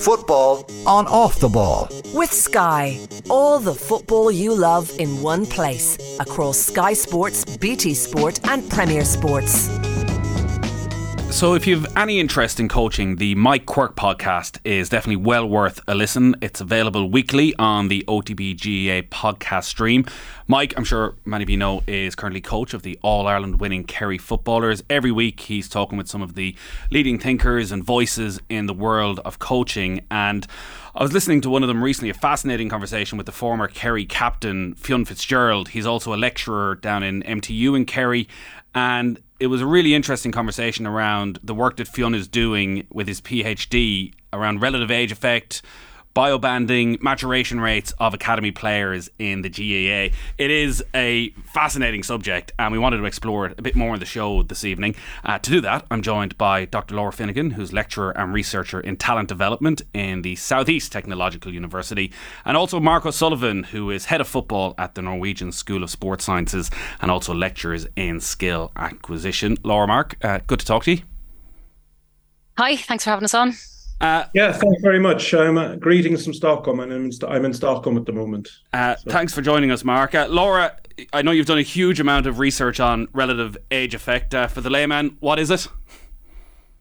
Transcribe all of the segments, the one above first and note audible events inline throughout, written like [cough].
Football on off the ball. With Sky, all the football you love in one place across Sky Sports, BT Sport, and Premier Sports. So, if you've any interest in coaching, the Mike Quirke podcast is definitely well worth a listen. It's available weekly on the OTB GAA podcast stream. Mike, I'm sure many of you know, is currently coach of the All Ireland winning Kerry footballers. Every week, he's talking with some of the leading thinkers and voices in the world of coaching. And I was listening to one of them recently, a fascinating conversation with the former Kerry captain, Fionn Fitzgerald. He's also a lecturer down in MTU in Kerry. And it was a really interesting conversation around the work that Fionn is doing with his PhD around relative age effect, biobanding, maturation rates of academy players in the GAA. It is a fascinating subject, and we wanted to explore it a bit more in the show this evening. Uh, to do that, I'm joined by Dr. Laura Finnegan, who's lecturer and researcher in talent development in the Southeast Technological University, and also Mark O'Sullivan, who is head of football at the Norwegian School of Sports Sciences and also lectures in skill acquisition. Laura, Mark, uh, good to talk to you. Hi, thanks for having us on. Uh, yeah, thanks very much. I'm uh, greetings from Stockholm, and I'm in, St- I'm in Stockholm at the moment. Uh, so. Thanks for joining us, Mark. Uh, Laura, I know you've done a huge amount of research on relative age effect. Uh, for the layman, what is it?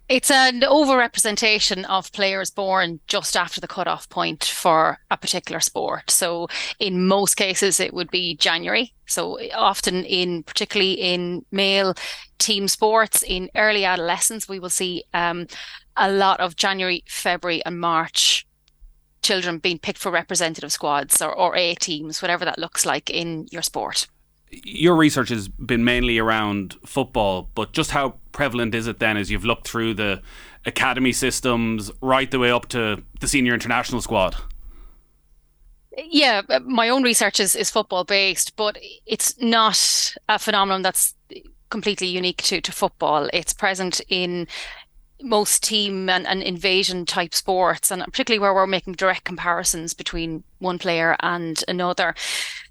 It's an overrepresentation of players born just after the cutoff point for a particular sport. So, in most cases, it would be January. So, often in particularly in male team sports, in early adolescence, we will see um, a lot of January, February, and March children being picked for representative squads or, or A teams, whatever that looks like in your sport your research has been mainly around football, but just how prevalent is it then as you've looked through the academy systems right the way up to the senior international squad? Yeah, my own research is, is football based, but it's not a phenomenon that's completely unique to, to football. It's present in most team and, and invasion type sports, and particularly where we're making direct comparisons between one player and another.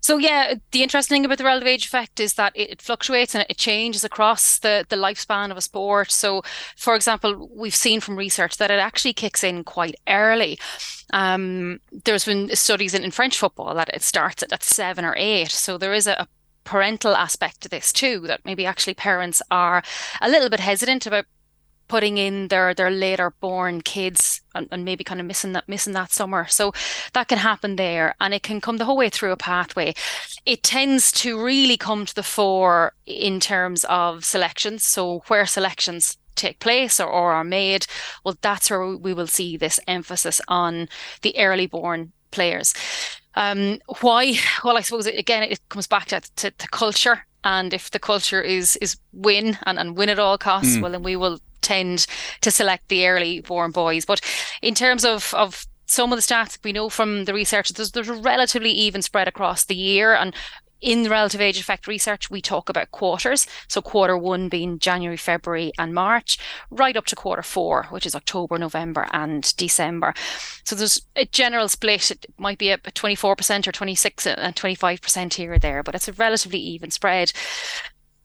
So yeah, the interesting thing about the relative age effect is that it, fluctuates and it changes across the, the lifespan of a sport. So for example, we've seen from research that it actually kicks in quite early. Um, there's been studies in, in French football that it starts at, at seven or eight. So there is a, a parental aspect to this too that maybe actually parents are a little bit hesitant about putting in their their later born kids and, and, maybe kind of missing that missing that summer. So that can happen there and it can come the whole way through a pathway. It tends to really come to the fore in terms of selections. So where selections take place or, or are made well that's where we will see this emphasis on the early born players. Um, why? Well i suppose again it comes back to, to, to culture and if the culture is is win and, and win at all costs mm. well then we will tend to select the early born boys. But in terms of, of some of the stats we know from the research, there's, there's a relatively even spread across the year. And in the relative age effect research, we talk about quarters. So quarter one being January, February, and March, right up to quarter four, which is October, November, and December. So there's a general split. It might be a 24% or 26 and 25% here or there, but it's a relatively even spread.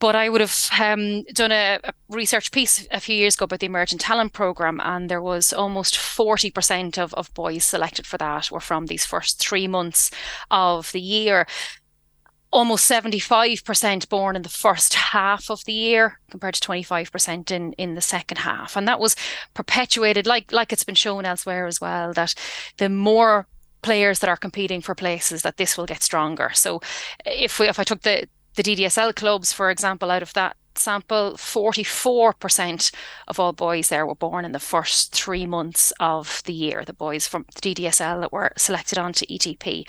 But I would have um, done a, a, research piece a few years ago about the Emerging Talent Programme, and there was almost 40% of, of boys selected for that were from these first three months of the year. Almost 75% born in the first half of the year compared to 25% in, in the second half. And that was perpetuated, like, like it's been shown elsewhere as well, that the more players that are competing for places that this will get stronger. So if we if I took the the DDSL clubs, for example, out of that sample, 44% of all boys there were born in the first three months of the year, the boys from the DDSL that were selected onto ETP.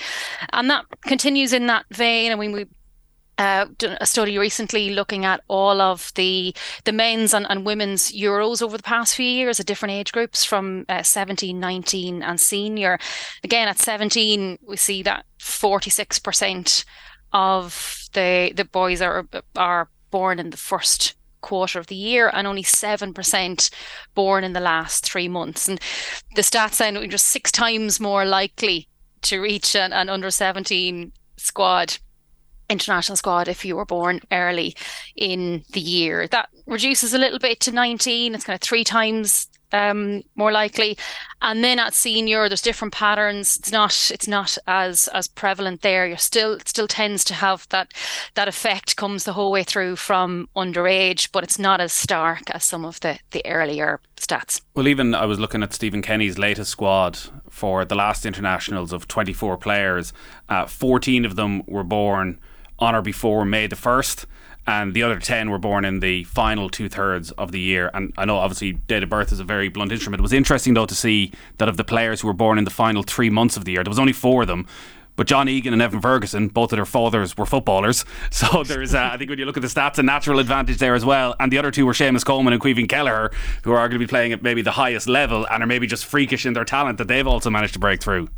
And that continues in that vein. I mean, we uh, done a study recently looking at all of the the men's and, and women's Euros over the past few years at different age groups from uh, 17, 19 and senior. Again, at 17, we see that 46% of the the boys are are born in the first quarter of the year and only 7% born in the last three months. And the stats saying we're just six times more likely to reach an, an under 17 squad international squad if you were born early in the year. That reduces a little bit to 19. It's kind of three times um, more likely. And then at senior, there's different patterns. It's not it's not as as prevalent there. You're still still tends to have that that effect comes the whole way through from underage, but it's not as stark as some of the the earlier stats. Well, even I was looking at Stephen Kenny's latest squad for the last internationals of 24 players. Uh, 14 of them were born on or before May the 1st and the other 10 were born in the final two thirds of the year. And I know obviously date of birth is a very blunt instrument. It was interesting though to see that of the players who were born in the final three months of the year, there was only four of them. But John Egan and Evan Ferguson, both of their fathers were footballers. [laughs] So there's, uh, I think when you look at the stats, a natural advantage there as well. And the other two were Seamus Coleman and Caoimhín Kelleher, who are going to be playing at maybe the highest level and are maybe just freakish in their talent that they've also managed to break through.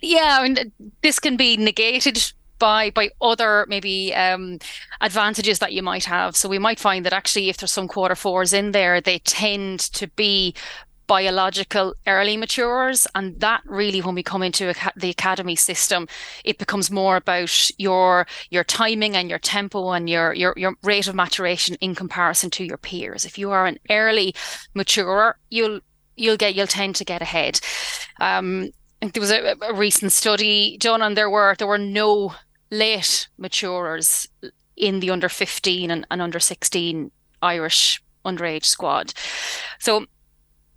Yeah, I mean, this can be negated by by other maybe um, advantages that you might have. So we might find that actually, if there's some quarter fours in there, they tend to be biological early maturers and that really when we come into a, the academy system it becomes more about your your timing and your tempo and your your your rate of maturation in comparison to your peers if you are an early maturer you'll you'll get you'll tend to get ahead um there was a, a recent study done and there were there were no late maturers in the under 15 and, and under 16 Irish underage squad. So,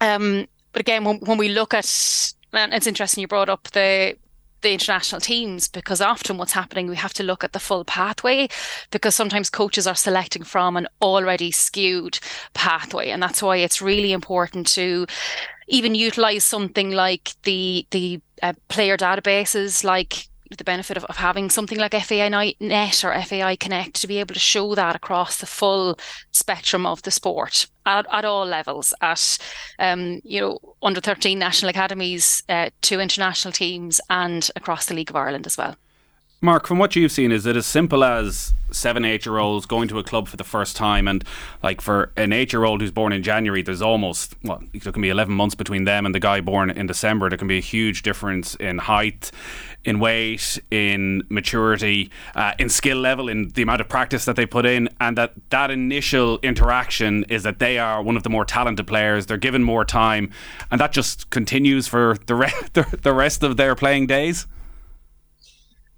um, but again, when, when we look at, and it's interesting you brought up the the international teams because often what's happening we have to look at the full pathway because sometimes coaches are selecting from an already skewed pathway and that's why it's really important to even utilize something like the the uh, player databases like the benefit of, of having something like FAI Net or FAI Connect to be able to show that across the full spectrum of the sport at, at all levels, at um, you know under thirteen national academies, uh, two international teams, and across the League of Ireland as well. Mark, from what you've seen, is it as simple as seven, eight year olds going to a club for the first time? And like for an eight year old who's born in January, there's almost, well, there can be 11 months between them and the guy born in December. There can be a huge difference in height, in weight, in maturity, uh, in skill level, in the amount of practice that they put in. And that that initial interaction is that they are one of the more talented players. They're given more time. And that just continues for the, re- [laughs] the rest of their playing days.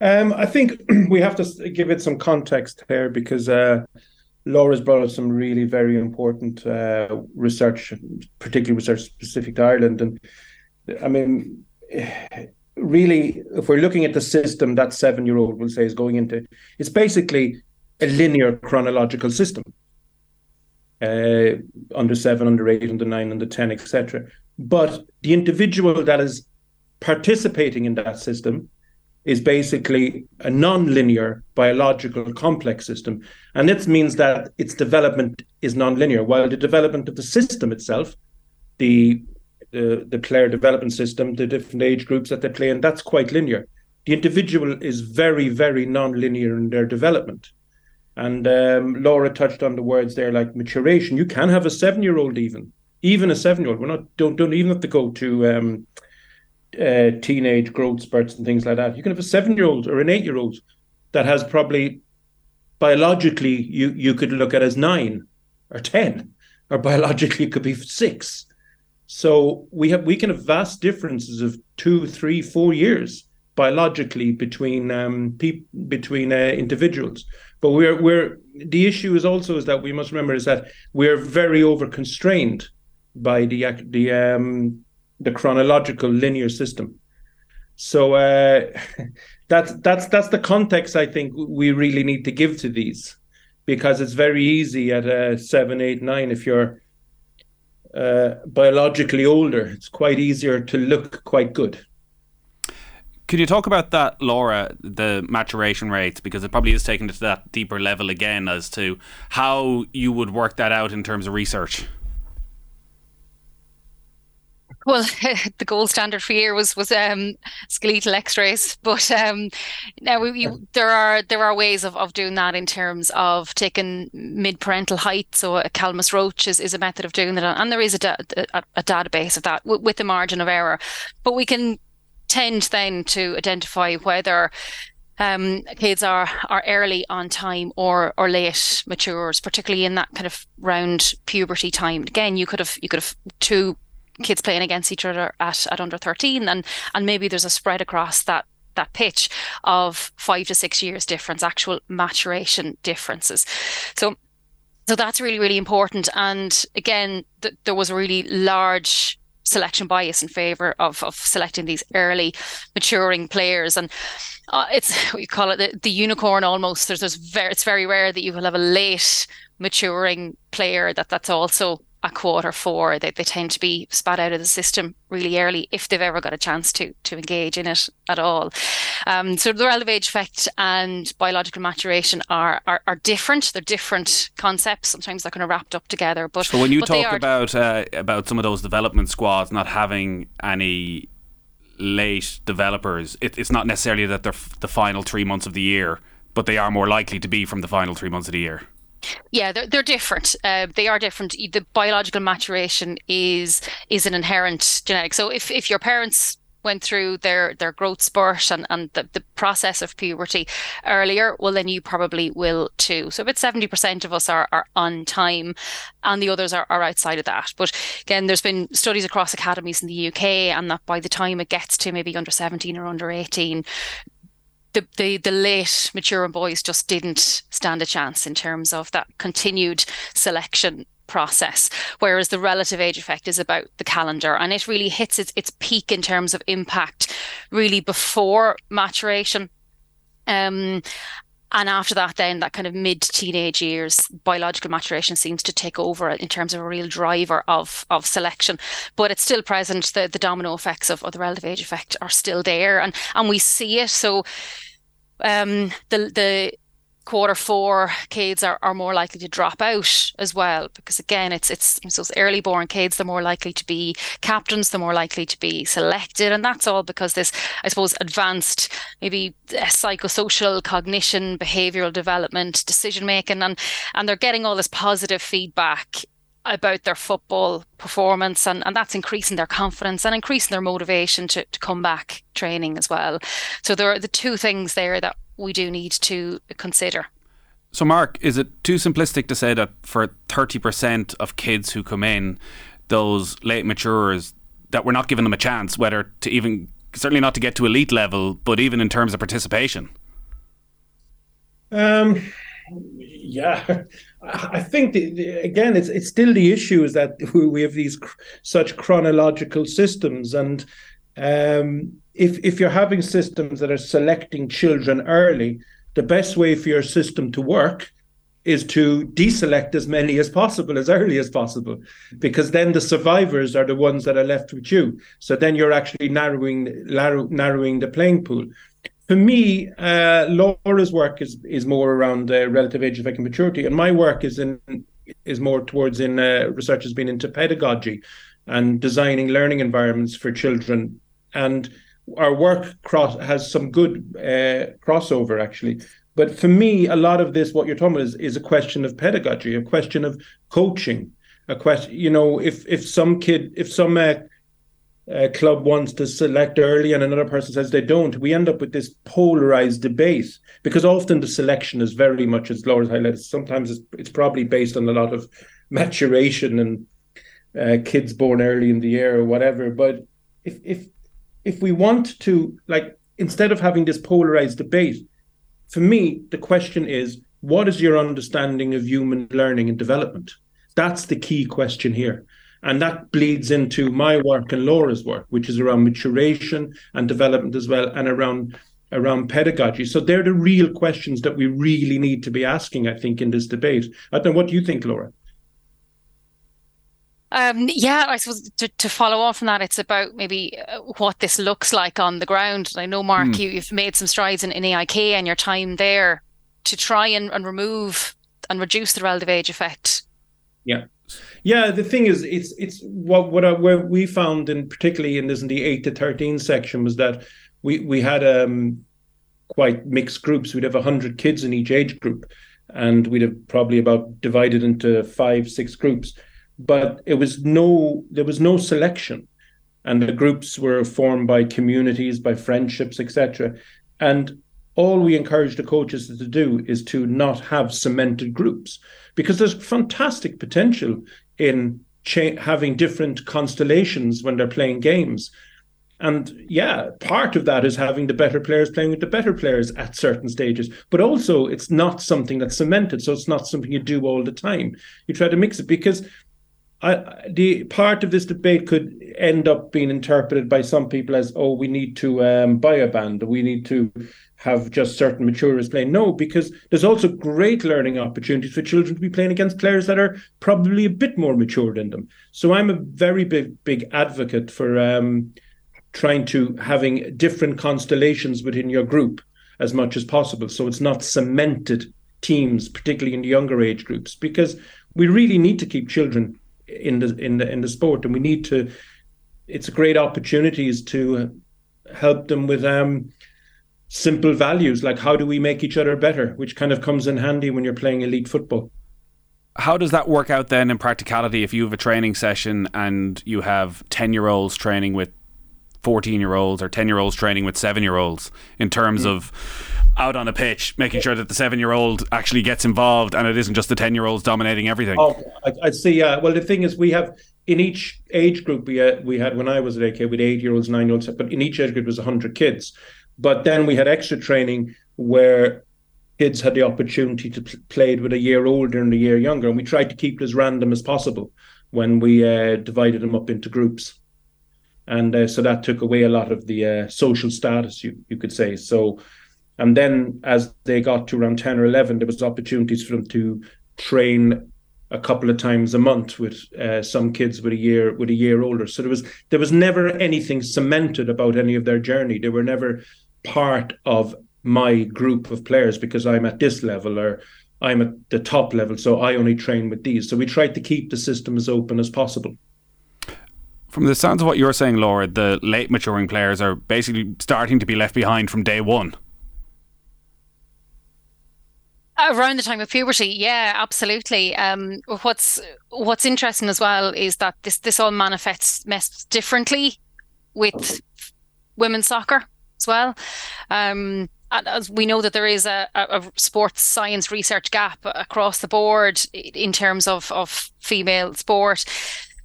Um, I think [clears throat] we have to give it some context here because uh, Laura's brought up some really very important uh, research, particularly research specific to Ireland. And I mean, [sighs] really, if we're looking at the system that seven year old will say is going into, it's basically a linear chronological system. Uh, under seven, under eight, under nine, under 10, etc. But the individual that is participating in that system is basically a non-linear biological complex system. And this means that its development is non-linear while the development of the system itself the the, the player development system the different age groups that they play in that's quite linear. The individual is very very non-linear in their development. And um, laura touched on the words there like maturation. You can have a seven year old even even a seven year old we're not don't don't even have to go to um, uh, teenage growth spurts and things like that. You can have a seven year old or an eight year old that has probably biologically you you could look at as nine or ten, or biologically it could be six. So we have we can have vast differences of two, three, four years biologically between um, pe- between uh, individuals. But we're we're the issue is also is that we must remember is that we're very over constrained by the the um, the chronological linear system. So uh, [laughs] that's that's that's the context I think we really need to give to these, because it's very easy at a seven, eight, nine if you're uh, biologically older. It's quite easier to look quite good. Could you talk about that, Laura, the maturation rates? Because it probably is taken it to that deeper level again as to how you would work that out in terms of research. Well, [laughs] the gold standard for year was was um, skeletal X-rays, but um, now we, you, there are there are ways of, of doing that in terms of taking mid parental height. So a Khamis-Roche is, is a method of doing that, and there is a, da- a, a database of that w- with a margin of error. But we can tend then to identify whether um, kids are are early on time or or late matures, particularly in that kind of round puberty time. Again, you could have you could have two kids playing against each other at, at under 13 and and maybe there's a spread across that that pitch of five to six years difference actual maturation differences. So so that's really really important. And again th- there was a really large selection bias in favor of, of selecting these early maturing players. And uh, it's [laughs] we call it the, the unicorn almost. There's, there's very it's very rare that you will have a late maturing player that that's also a quarter four. They, they tend to be spat out of the system really early if they've ever got a chance to to engage in it at all. Um, so the relative age effect and biological maturation are, are, are different. They're different concepts. Sometimes they're kind of wrapped up together. But so when you talk about uh, about some of those development squads not having any late developers, it, it's not necessarily that they're f- the final three months of the year, but they are more likely to be from the final three months of the year. Yeah, they're they're different. Uh, they are different. The biological maturation is is an inherent genetic. So if if your parents went through their their growth spurt and, and the, the process of puberty earlier, well then you probably will too. So about 70% of us are, are on time and the others are, are outside of that. But again, there's been studies across academies in the UK and that by the time it gets to maybe under 17 or under 18, the, the the late maturing boys just didn't stand a chance in terms of that continued selection process whereas the relative age effect is about the calendar and it really hits its, its peak in terms of impact really before maturation. Um, and after that then that kind of mid teenage years biological maturation seems to take over in terms of a real driver of of selection. But it's still present. The the domino effects of, of the relative age effect are still there and and we see it. So um the the quarter four kids are, are more likely to drop out as well because again it's it's, it's those early born kids they're more likely to be captains they're more likely to be selected and that's all because this i suppose advanced maybe uh, psychosocial cognition behavioral development decision making and and they're getting all this positive feedback about their football performance and, and that's increasing their confidence and increasing their motivation to, to come back training as well. So there are the two things there that we do need to consider. So, Mark, is it too simplistic to say that for 30% of kids who come in, those late maturers, that we're not giving them a chance, whether to even, certainly not to get to elite level, but even in terms of participation? Um, yeah, [laughs] I think the, the, again, it's it's still the issue is that [laughs] we have these cr- such chronological systems, and um, if if you're having systems that are selecting children early, the best way for your system to work is to deselect as many as possible as early as possible because then the survivors are the ones that are left with you. So then you're actually narrowing narrowing the playing pool. For me uh, laura's work is is more around uh, relative age effect and maturity and my work is in is more towards in uh, research has been into pedagogy and designing learning environments for children. And our work cross has some good uh, crossover actually. But for me, a lot of this, what you're talking about, is, is a question of pedagogy, a question of coaching, a question. You know, if if some kid, if some uh, uh, club wants to select early and another person says they don't, we end up with this polarized debate because often the selection is very much, as Laura's highlighted, sometimes it's, it's probably based on a lot of [laughs] maturation and uh, kids born early in the year or whatever. But if if if we want to like instead of having this polarized debate for me the question is what is your understanding of human learning and development? That's the key question here. And that bleeds into my work and laura's work which is around maturation and development as well and around around pedagogy. So they're the real questions that we really need to be asking i think in this debate. I don't know what do you think laura um, yeah, I suppose to, to follow on from that, it's about maybe uh, what this looks like on the ground. I know, Mark, mm. you, you've made some strides in, in AIK and your time there to try and, and remove and reduce the relative age effect. Yeah. Yeah, the thing is, it's it's what what, I, what we found, in particularly in this in the eight to thirteen section, was that we we had um quite mixed groups. We'd have hundred kids in each age group, and we'd have probably about divided into five six groups but it was no there was no selection and the groups were formed by communities by friendships etc and all we encourage the coaches to do is to not have cemented groups because there's fantastic potential in cha- having different constellations when they're playing games. And yeah, part of that is having the better players playing with the better players at certain stages. But also, it's not something that's cemented. So it's not something you do all the time. You try to mix it because I, the part of this debate could end up being interpreted by some people as, oh, we need to um, buy a band, we need to have just certain matures playing. No, because there's also great learning opportunities for children to be playing against players that are probably a bit more mature than them. So I'm a very big, big advocate for um, trying to having different constellations within your group as much as possible. So it's not cemented teams, particularly in the younger age groups, because we really need to keep children in the in the in the sport, and we need to. It's a great opportunities to help them with um, simple values like how do we make each other better, which kind of comes in handy when you're playing elite football. How does that work out then in practicality if you have a training session and you have 10 year olds training with 14 year olds or 10 year olds training with 7 year olds in terms mm. of out on a pitch, making sure that the 7 year old actually gets involved and it isn't just the 10 year olds dominating everything? Oh, I, I see. Uh, well, the thing is, we have in each age group, we, uh, we had when I was at AIK, with eight year olds, nine year olds, but in each age group was 100 kids. But then we had extra training where kids had the opportunity to play with a year older and a year younger. And we tried to keep it as random as possible when we uh, divided them up into groups and uh, so that took away a lot of the uh, social status you you could say so and then as they got to around 10 or 11 there was opportunities for them to train a couple of times a month with uh, some kids with a year with a year older. So there was there was never anything cemented about any of their journey. They were never part of my group of players because I'm at this level or I'm at the top level. So I only train with these. So we tried to keep the system as open as possible. From the sounds of what you're saying, Laura, the late maturing players are basically starting to be left behind from day one. Around the time of puberty, yeah, absolutely. Um, what's what's interesting as well is that this this all manifests differently with women's soccer as well. Um, as we know that there is a, a, sports science research gap across the board in terms of, of female sport.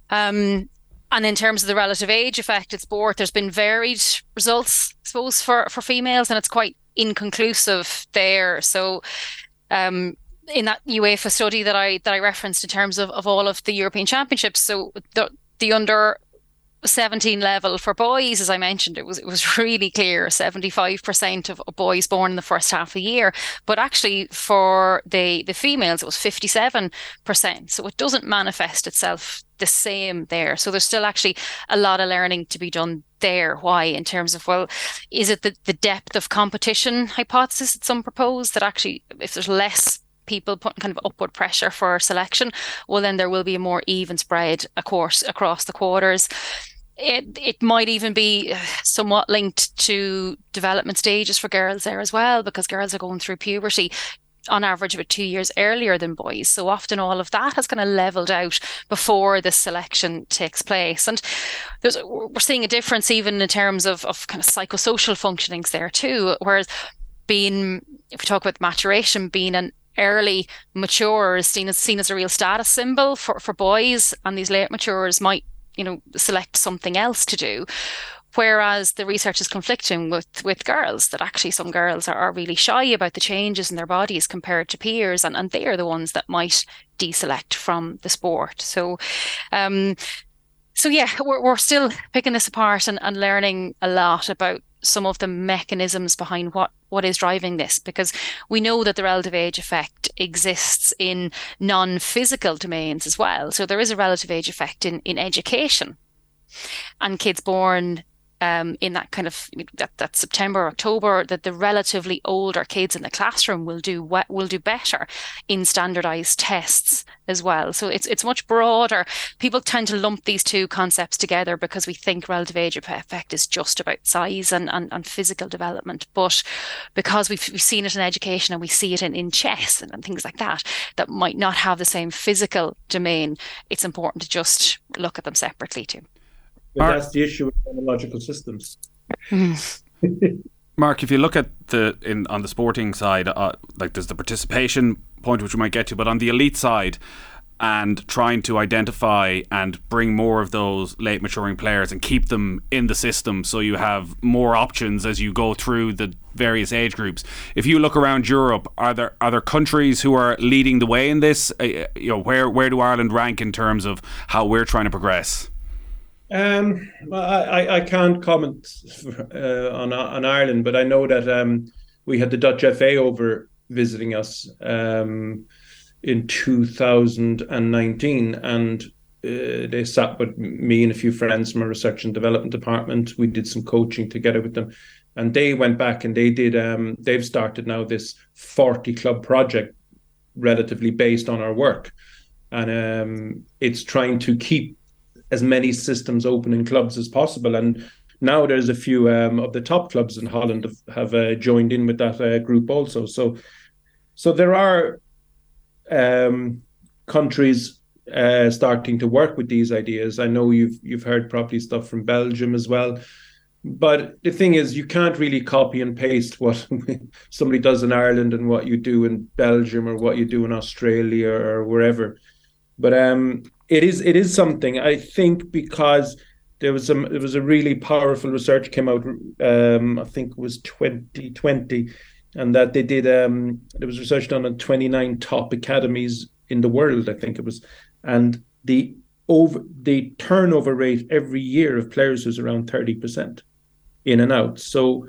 Um, and in terms of the relative age effect at sport, there's been varied results, I suppose, for, for females, and it's quite inconclusive there. So, um, in that UEFA study that I that I referenced in terms of, of all of the European Championships, so the the under 17 level for boys, as I mentioned, it was it was [laughs] really clear 75% of boys born in the first half of the year. But actually for the the females it was 57%. So it doesn't manifest itself the same there. So there's still actually a lot of learning to be done there. Why? In terms of, well, is it the, the depth of competition hypothesis that some propose that actually if there's less people putting kind of upward pressure for selection, well then there will be a more even spread of course across the quarters it it might even be somewhat linked to development stages for girls there as well because girls are going through puberty on average about two years earlier than boys. So often all of that has kind of leveled out before the selection takes place. And there's we're seeing a difference even in terms of, of kind of psychosocial functionings there too. Whereas being if we talk about maturation, being an early mature is seen as seen as a real status symbol for, for boys and these late matures might you know select something else to do. Whereas the research is conflicting with with girls that actually some girls are, are really shy about the changes in their bodies compared to peers and, and they are the ones that might deselect from the sport. So um so yeah we're, we're still picking this apart and, and learning a lot about some of the mechanisms behind what what is driving this because we know that the relative age effect exists in non-physical domains as well. So there is a relative age effect in in education. And kids born um, in that kind of that, that September October that the relatively older kids in the classroom will do what will do better in standardized tests as well. So it's it's much broader. People tend to lump these two concepts together because we think relative age effect is just about size and, and, and physical development, but because we've, we've seen it in education and we see it in, in chess and, and things like that that might not have the same physical domain, it's important to just look at them separately too. But that's the issue with chronological systems. [laughs] Mark, if you look at the in on the sporting side, uh, like there's the participation point which we might get to, but on the elite side, and trying to identify and bring more of those late maturing players and keep them in the system so you have more options as you go through the various age groups. If you look around Europe, are there are there countries who are leading the way in this? Uh, you know, where where do Ireland rank in terms of how we're trying to progress? Um, I, I can't comment uh, on on Ireland, but I know that um, we had the Dutch FA over visiting us. Um, in 2019 and uh, they sat with me and a few friends from our research and development department. We did some coaching together with them, and they went back and they did. Um, they've started now this forty club project, relatively based on our work, and um, it's trying to keep as many systems open in clubs as possible. And now there's a few um, of the top clubs in Holland have, have uh, joined in with that uh, group also. So, so there are um, countries uh, starting to work with these ideas. I know you've you've heard probably stuff from Belgium as well. But the thing is, you can't really copy and paste what [laughs] somebody does in Ireland and what you do in Belgium or what you do in Australia or wherever. But um, it is it is something. I think because there was some there was a really powerful research came out. Um, I think it was 2020 and that they did um there was research done on 29 top academies in the world i think it was. And the over the turnover rate every year of players was around 30% in and out. So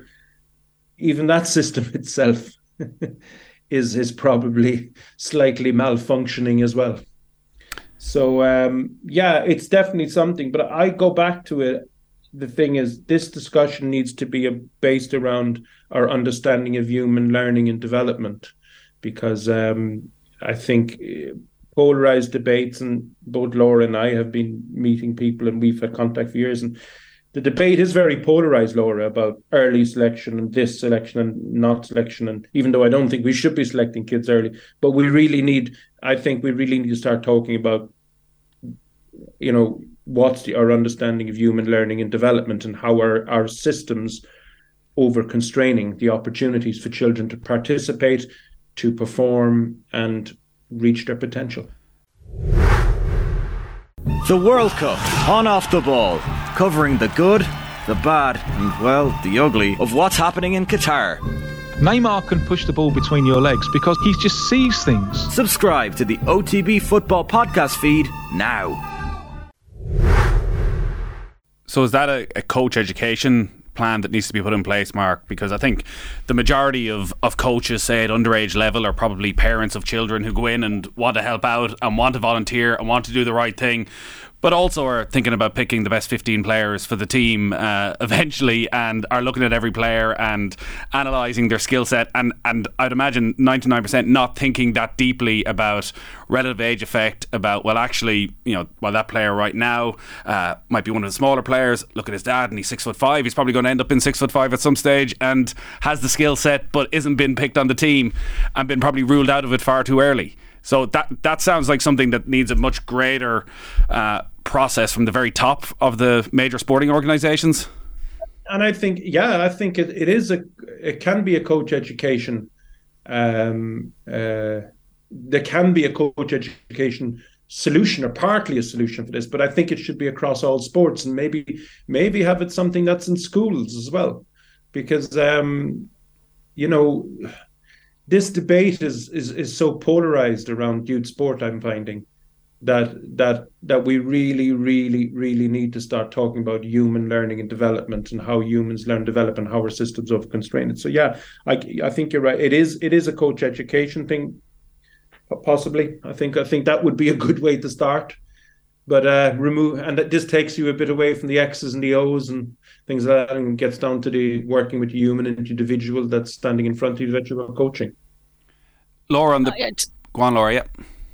even that [laughs] system itself [laughs] is is probably slightly malfunctioning as well so um yeah it's definitely something but i go back to it the thing is, this discussion needs to be based around our understanding of human learning and development, because um, I think uh, polarized debates, and both Laura and I have been meeting people, and we've had contact for years, and the debate is very polarized, Laura, about early selection and this selection and not selection. And even though I don't think we should be selecting kids early, but we really need, I think we really need to start talking about, you know, what's the, our understanding of human learning and development and how our, our systems over constraining the opportunities for children to participate, to perform, and reach their potential. The World Cup, on off the ball, covering the good, the bad, and well, the ugly of what's happening in Qatar. Neymar can push the ball between your legs because he just sees things. Subscribe to the OTB Football Podcast feed now. So is that a, a coach education plan that needs to be put in place, Mark? Because I think the majority of, of coaches, say at underage level, are probably parents of children who go in and want to help out and want to volunteer and want to do the right thing but also are thinking about picking the best 15 players for the team uh, [laughs] eventually and are looking at every player and analysing their skill set. And, and I'd imagine 99% not thinking that deeply about relative age effect, about, well, actually, you know, well, that player right now uh, might be one of the smaller players. Look at his dad and he's six foot five. He's probably going to end up in six foot five at some stage and has the skill set, but isn't been picked on the team and been probably ruled out of it far too early. So that that sounds like something that needs a much greater uh, process from the very top of the major sporting organisations. And I think, yeah, I think it, it is a it can be a coach education. Um, uh, there can be a coach education solution or partly a solution for this, but I think it should be across all sports and maybe maybe have it something that's in schools as well, because um, you know this debate is is is so polarized around youth sport. I'm finding that that that we really, really, really need to start talking about human learning and development and how humans learn, develop, and how our systems are constrained. So yeah, I I think you're right. It is it is a coach education thing, possibly. I think I think that would be a good way to start. But uh, remove and that just takes you a bit away from the X's and the O's and things like that, and gets down to the working with the human and individual that's standing in front of you that you're coaching. Laura, on the uh, go on, Laura. Yeah.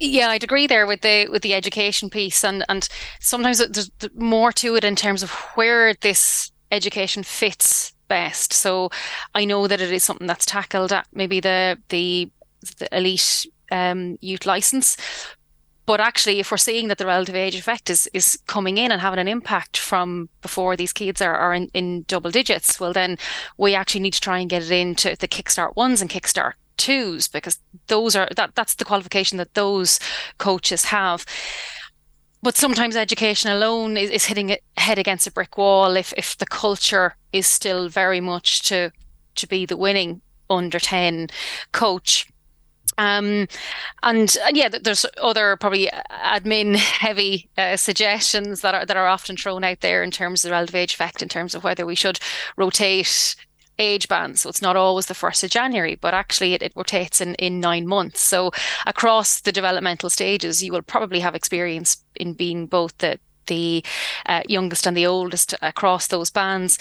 Yeah, I'd agree there with the with the education piece, and and sometimes there's more to it in terms of where this education fits best. So I know that it is something that's tackled at maybe the the, the elite um, youth license, but actually, if we're seeing that the relative age effect is is coming in and having an impact from before these kids are, are in, in double digits, well, then we actually need to try and get it into the Kickstart ones and Kickstart twos because those are that that's the qualification that those coaches have. But sometimes education alone is, is hitting it head against a brick wall if if the culture is still very much to to be the winning under 10 coach um, and, and yeah, there's other probably admin heavy uh, suggestions that are that are often thrown out there in terms of the relative age effect, in terms of whether we should rotate age bands. So it's not always the first of January, but actually it, it rotates in, in nine months. So across the developmental stages, you will probably have experience in being both the the uh, youngest and the oldest across those bands.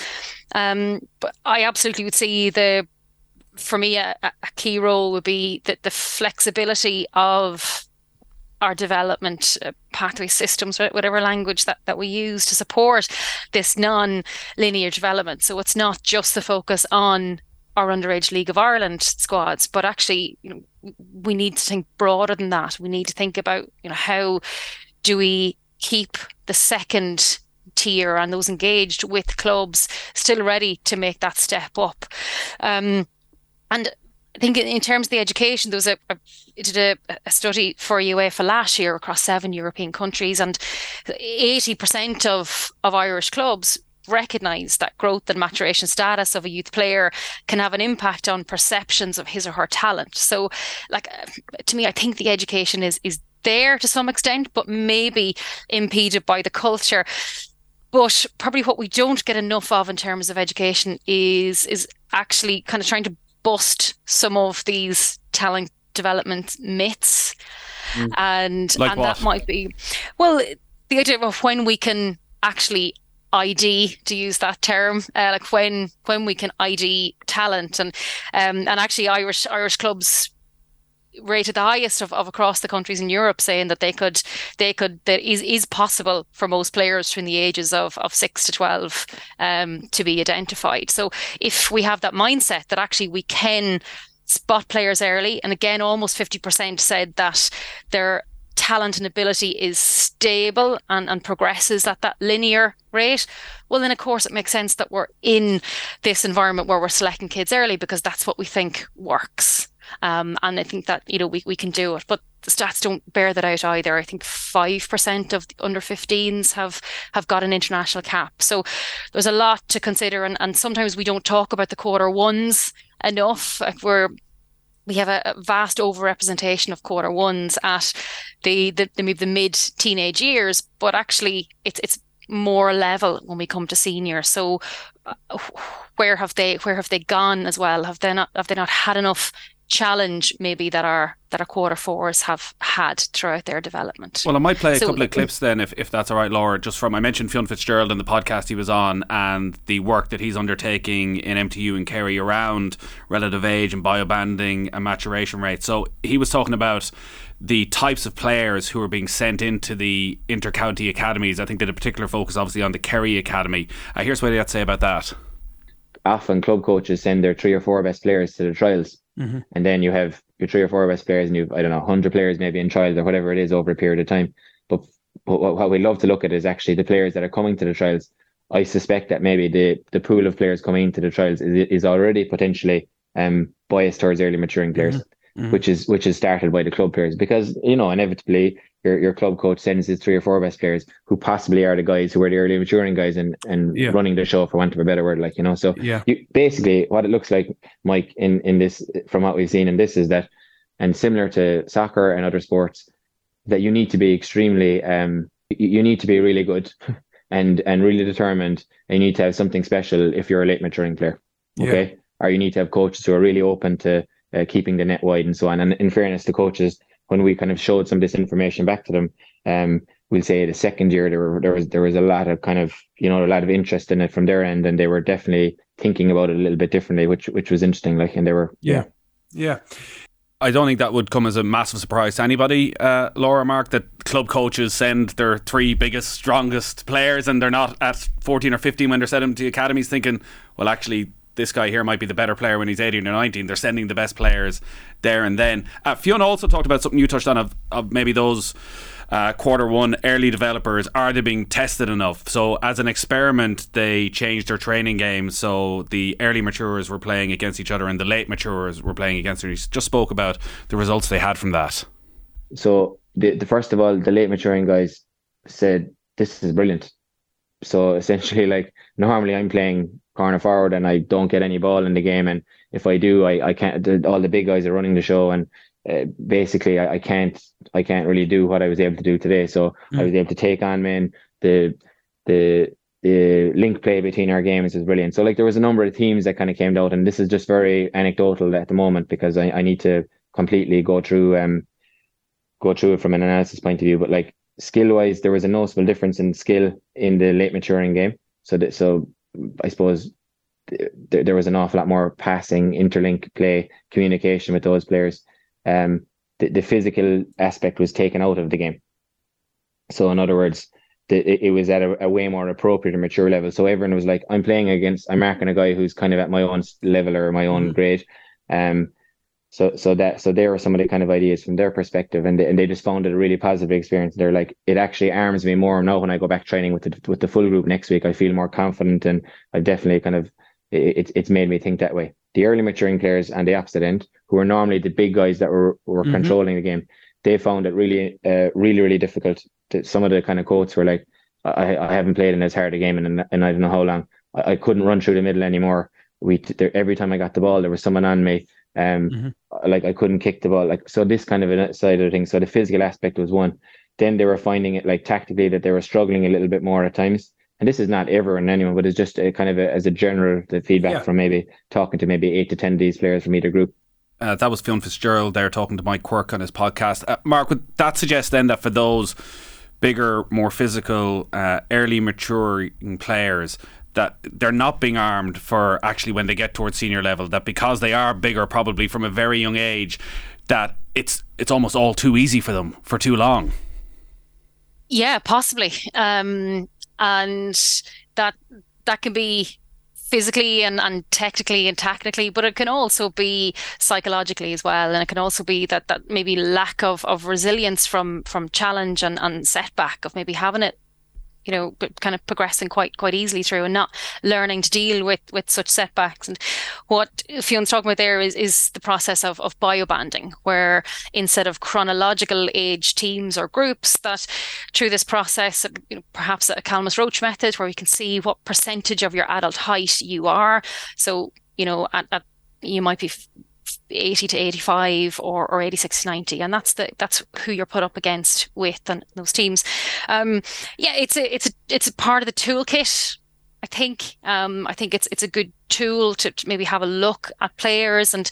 Um, but I absolutely would see the for me, a, a key role would be that the flexibility of our development uh, pathway systems, whatever language that, that we use to support this non-linear development. So it's not just the focus on our underage League of Ireland squads, but actually, you know, we need to think broader than that. We need to think about, you know, how do we keep the second tier and those engaged with clubs still ready to make that step up. Um, and I think in terms of the education, there was a, a did a, a, study for UEFA last year across seven European countries, and eighty percent of of Irish clubs recognise that growth and maturation status of a youth player can have an impact on perceptions of his or her talent. So, like uh, to me, I think the education is is there to some extent, but maybe impeded by the culture. But probably what we don't get enough of in terms of education is is actually kind of trying to bust some of these talent development myths. Mm. And like and what? that might be well the idea of when we can actually ID to use that term, uh, like when when we can ID talent and um, and actually Irish Irish clubs rated the highest of, of across the countries in Europe, saying that they could they could that is is possible for most players between the ages of of six to twelve um, to be identified. So if we have that mindset that actually we can spot players early, and again, almost fifty percent said that their talent and ability is stable and, and progresses at that linear rate, well, then of course it makes sense that we're in this environment where we're selecting kids early because that's what we think works. Um, and I think that, you know, we, we can do it. But the stats don't bear that out either. I think 5% of under 15s have, have got an international cap. So there's a lot to consider. And, and sometimes we don't talk about the quarter ones enough. We're, we have a, vast overrepresentation of quarter ones at the, the, the, the mid teenage years, but actually it's, it's more level when we come to senior. So uh, where have they where have they gone as well? Have they not have they not had enough challenge maybe that our that our quarter fours have had throughout their development. Well, I might play a so, couple of clips then, if, if that's all right, Laura. Just from I mentioned Fionn Fitzgerald in the podcast he was on, and the work that he's undertaking in MTU and Kerry around relative age and biobanding and maturation rate. So he was talking about the types of players who are being sent into the intercounty academies. I think they had a particular focus, obviously, on the Kerry Academy. Uh, here's what he had to say about that. Often club coaches send their three or four best players to the trials Mm-hmm. And then you have your three or four best players, and you've I don't know, hundred players maybe in trials or whatever it is over a period of time. But, but what we love to look at is actually the players that are coming to the trials. I suspect that maybe the the pool of players coming into the trials is is already potentially um biased towards early maturing players. Mm-hmm. Mm-hmm. which is which is started by the club players because you know inevitably your your club coach sends his three or four best players who possibly are the guys who are the early maturing guys and and yeah. running the show for want of a better word like you know so yeah you, basically what it looks like Mike in in this from what we've seen in this is that and similar to soccer and other sports that you need to be extremely um you need to be really good [laughs] and and really determined and you need to have something special if you're a late maturing player okay yeah. or you need to have coaches who are really open to uh, keeping the net wide and so on. And in fairness to coaches, when we kind of showed some of this information back to them, um, we'll say the second year there were there was there was a lot of kind of you know a lot of interest in it from their end, and they were definitely thinking about it a little bit differently, which which was interesting. Like, and they were yeah, yeah. I don't think that would come as a massive surprise to anybody, uh, Laura Mark, that club coaches send their three biggest, strongest players and they're not at 14 or 15 when they're sent them to academies thinking, well, actually, this guy here might be the better player when he's 18 or 19. They're sending the best players there and then. Uh, Fionn also talked about something you touched on of, of maybe those uh, quarter one early developers are they being tested enough? So as an experiment, they changed their training game. So the early maturers were playing against each other, and the late maturers were playing against each. other. Just spoke about the results they had from that. So the, the first of all, the late maturing guys said this is brilliant. So [laughs] essentially, like normally I'm playing corner forward and I don't get any ball in the game, and if I do, I I can't. All the big guys are running the show, and uh, basically I, I, can't I can't really do what I was able to do today. So mm. I was able to take on men. The the the link play between our games is brilliant. So like there was a number of teams that kind of came out, and this is just very anecdotal at the moment because I, I need to completely go through um go through it from an analysis point of view. But like skill wise, there was a noticeable difference in skill in the late maturing game. So that so I suppose there, there was an awful lot more passing, interlink play, communication with those players um, the, the physical aspect was taken out of the game. So in other words, the, it, it was at a, a, way more appropriate and mature level. So everyone was like, I'm playing against, I'm marking a guy who's kind of at my own level or my own mm grade. Um, so so that so there are some of the kind of ideas from their perspective, and they, and they just found it a really positive experience. They're like, it actually arms me more now when I go back training with the with the full group next week. I feel more confident, and I definitely kind of it, it's made me think that way the early maturing players and the opposite end, who are normally the big guys that were, were mm-hmm. controlling the game, they found it really, uh, really, really difficult. To, some of the kind of quotes were like, I, I haven't played in as hard a game in, in I don't know how long. I, I couldn't run through the middle anymore. We there, every time I got the ball, there was someone on me. Um, mm-hmm. like I couldn't kick the ball. Like so, this kind of a side of the thing. So the physical aspect was one. Then they were finding it like tactically that they were struggling a little bit more at times and this is not ever in anyone, but it's just a, kind of a, as a general the feedback yeah. from maybe talking to maybe eight to ten of these players from either group. Uh, that was Fionn Fitzgerald there talking to Mike Quirke on his podcast. Uh, Mark, would that suggest then that for those bigger, more physical, uh, early maturing players, that they're not being armed for actually when they get towards senior level, that because they are bigger, probably from a very young age, that it's it's almost all too easy for them for too long. Yeah, possibly. Um, and that that can be physically and, and technically and tactically, but it can also be psychologically as well. And it can also be that that maybe lack of, of resilience from from challenge and, and setback of maybe having it you know kind of progressing quite quite easily through and not learning to deal with with such setbacks. And what Fionn's talking about there is is the process of of biobanding where instead of chronological age teams or groups that through this process you know, perhaps a Khamis-Roche method where we can see what percentage of your adult height you are. So you know at, at you might be 80 to 85 or, or 86 to 90 and that's the that's who you're put up against with and those teams. Um yeah it's a it's a it's a part of the toolkit I think. Um, I think it's it's a good tool to, to, maybe have a look at players and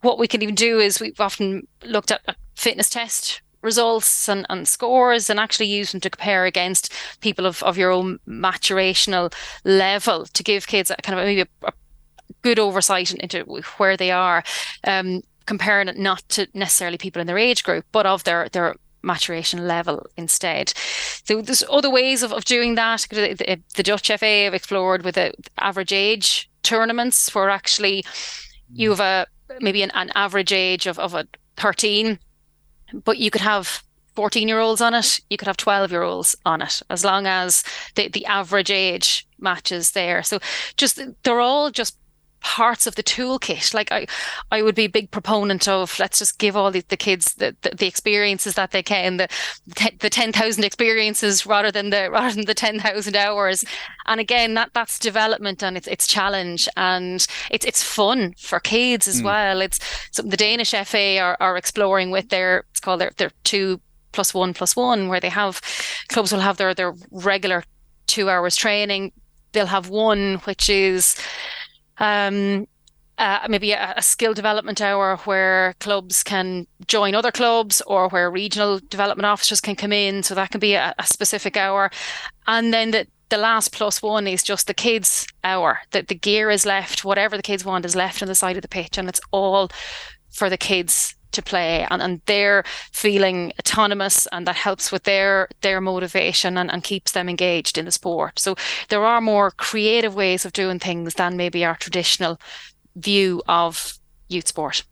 what we can even do is we've often looked at, fitness test results and, and scores and actually use them to compare against people of, of your own maturational level to give kids a kind of maybe a, a good oversight into where they are, um, comparing it not to necessarily people in their age group, but of their their maturation level instead. So there's other ways of, of doing that. The, the Dutch FA have explored with the average age tournaments where actually you have a maybe an, an average age of, of a 13, but you could have 14 year olds on it, you could have 12 year olds on it, as long as the, the average age matches there. So just they're all just parts of the toolkit. Like I, I would be a big proponent of let's just give all the, the kids the, the, the experiences that they can, the the ten thousand experiences rather than the [laughs] rather than the ten thousand hours. And again, that that's development and it's it's challenge and it's it's fun for kids as mm. well. It's something the Danish FA are, are exploring with their it's called their their two plus one plus one, where they have clubs will have their their regular two hours training. They'll have one which is um, uh, maybe a, a, skill development hour where clubs can join other clubs or where regional development officers can come in. So that can be a, a specific hour. And then the, the last plus one is just the kids' hour. That the gear is left, whatever the kids want is left on the side of the pitch, and it's all for the kids to play and, and they're feeling autonomous and that helps with their their motivation and, and keeps them engaged in the sport. So there are more creative ways of doing things than maybe our traditional view of youth sport.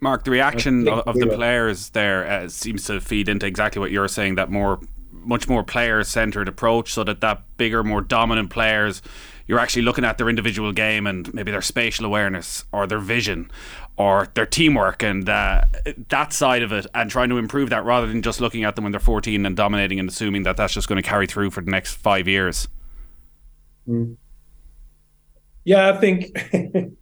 Mark, the reaction of, of the players there uh, seems to feed into exactly what you're saying that more much more player centered approach so that that bigger more dominant players you're actually looking at their individual game and maybe their spatial awareness or their vision or their teamwork and uh, that side of it and trying to improve that rather than just looking at them when they're 14 and dominating and assuming that that's just going to carry through for the next five years. Mm. Yeah, I think [laughs]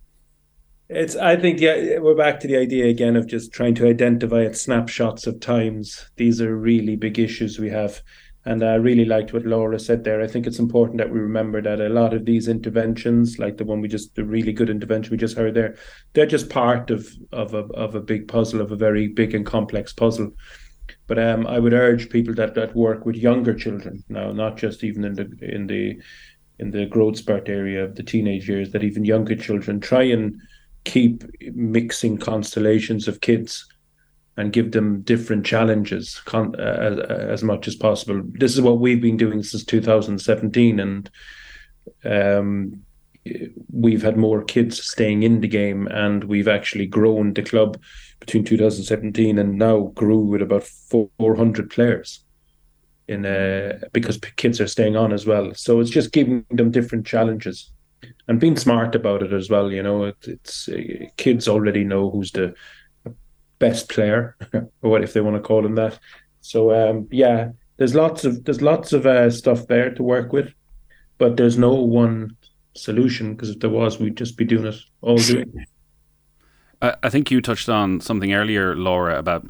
it's. I think yeah, we're back to the idea again of just trying to identify at snapshots of times. These are really big issues we have. And I really liked what Laura said there. I think it's important that we remember that a lot of these interventions, like the one we just, the really good intervention we just heard there, they're just part of of a of a big puzzle, of a very big and complex puzzle. But um, I would urge people that that work with younger children now, not just even in the in the in the growth spurt area of the teenage years, that even younger children try and keep mixing constellations of kids and give them different challenges con- uh, as, as, much as possible. This is what we've been doing since 2017, and um, we've had more kids staying in the game, and we've actually grown the club between 2017 and now grew with about 400 players in uh, because kids are staying on as well. So it's just giving them different challenges and being smart about it as well. You know, it, it's uh, kids already know who's the best player, [laughs] or what if they want to call him that. So um, yeah, there's lots of there's lots of uh, stuff there to work with, but there's no one solution because if there was, we'd just be doing it all doing. [laughs] I think you touched on something earlier, Laura, about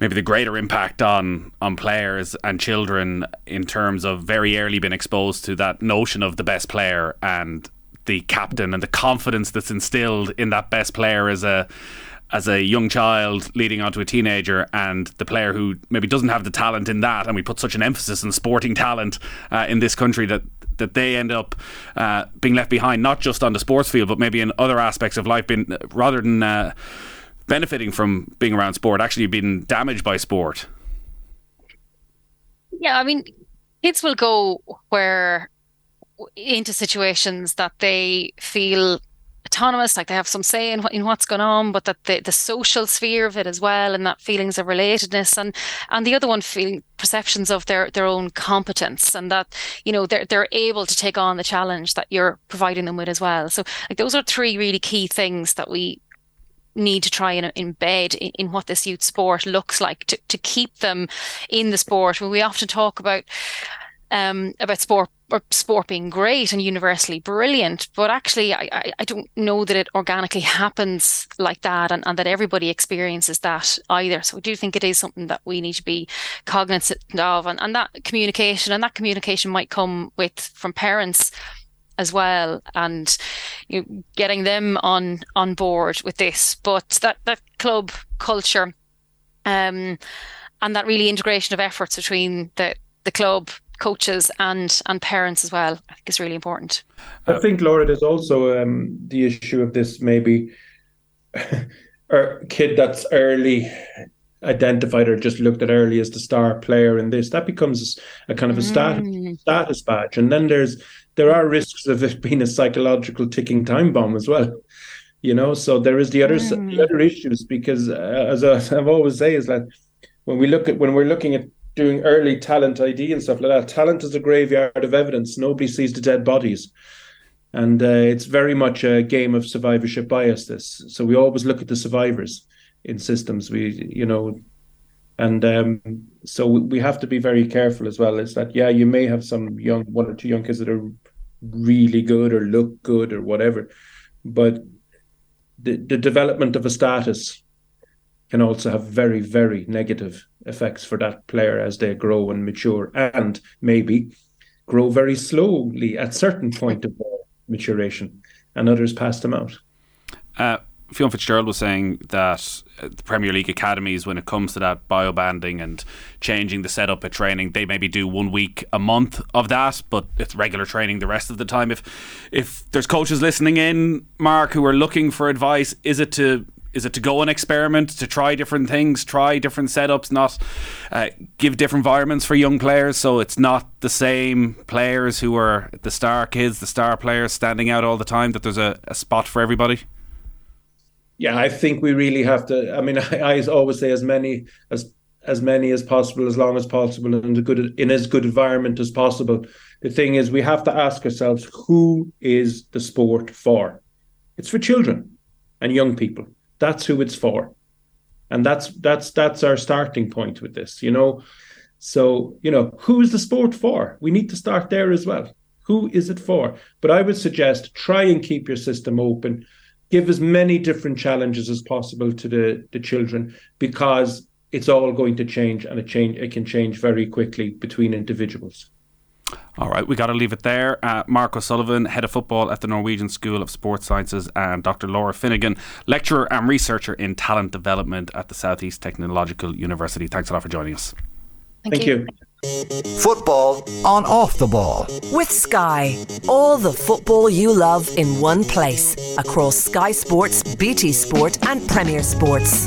maybe the greater impact on on players and children in terms of very early being exposed to that notion of the best player and the captain and the confidence that's instilled in that best player as a as a young child leading on to a teenager and the player who maybe doesn't have the talent in that and we put such an emphasis on sporting talent uh, in this country that that they end up uh, being left behind not just on the sports field but maybe in other aspects of life being rather than uh, benefiting from being around sport actually being damaged by sport. Yeah i mean kids will go where into situations that they feel autonomous, like they have some say in, in what's going on, but that the, the social sphere of it as well, and that feelings of relatedness, and and the other one feeling perceptions of their their own competence, and that you know they're they're able to take on the challenge that you're providing them with as well. So like those are three really key things that we need to try and embed in, in, what this youth sport looks like to, to keep them in the sport. When we often talk about um, about sport or sport being great and universally brilliant, but actually, I, I, don't know that it organically happens like that and, and that everybody experiences that either. So I do think it is something that we need to be cognizant of, and, and that communication and that communication might come with from parents as well and you know, getting them on on board with this but that that club culture um and that really integration of efforts between the the club coaches and and parents as well. I think is really important. I think Laura, there's also um, the issue of this maybe [laughs] a kid that's early identified or just looked at early as the star player in this that becomes a kind of a status mm. status badge and then there's there are risks of it being a psychological ticking time bomb as well you know so there is the other mm. the other issues because uh, as I've always say is that when we look at when we're looking at doing early talent ID and stuff like that. Talent is a graveyard of evidence. Nobody sees the dead bodies. And uh, it's very much a game of survivorship bias. This, so we always look at the survivors in systems. We, you know, and um, so we have to be very careful as well. Is that yeah, you may have some young one or two young kids that are really good or look good or whatever, but the the development of a status can also have very, very negative effects for that player as they grow and mature and maybe grow very slowly at certain point of maturation and others pass them out. Uh, Fionn Fitzgerald was saying that uh, the Premier League academies, when it comes to that biobanding and changing the setup at training, they maybe do one week a month of that, but it's regular training the rest of the time. If if there's coaches listening in, Mark, who are looking for advice, is it to is it to go and experiment, to try different things, try different setups, not uh, give different environments for young players, so it's not the same players who are the star kids, the star players standing out all the time. That there's a, a spot for everybody. Yeah, I think we really have to. I mean, I, [laughs] I always say as many as as many as possible, as long as possible, in a good in as good environment as possible. The thing is, we have to ask ourselves, who is the sport for? It's for children and young people. That's who it's for, and that's that's that's our starting point with this. You know, so you know, who is the sport for? We need to start there as well. Who is it for? But I would suggest try and keep your system open give as many different challenges as possible to the, the children because it's all going to change and it change it can change very quickly between individuals. All right, we got to leave it there. Uh, Mark O'Sullivan, head of football at the Norwegian School of Sports Sciences, and Dr. Laura Finnegan, lecturer and researcher in talent development at the Southeast Technological University. Thanks a lot for joining us. Thank, Thank you. you. Football on off the ball. With Sky. All the football you love in one place. Across Sky Sports, BT Sport, and Premier Sports.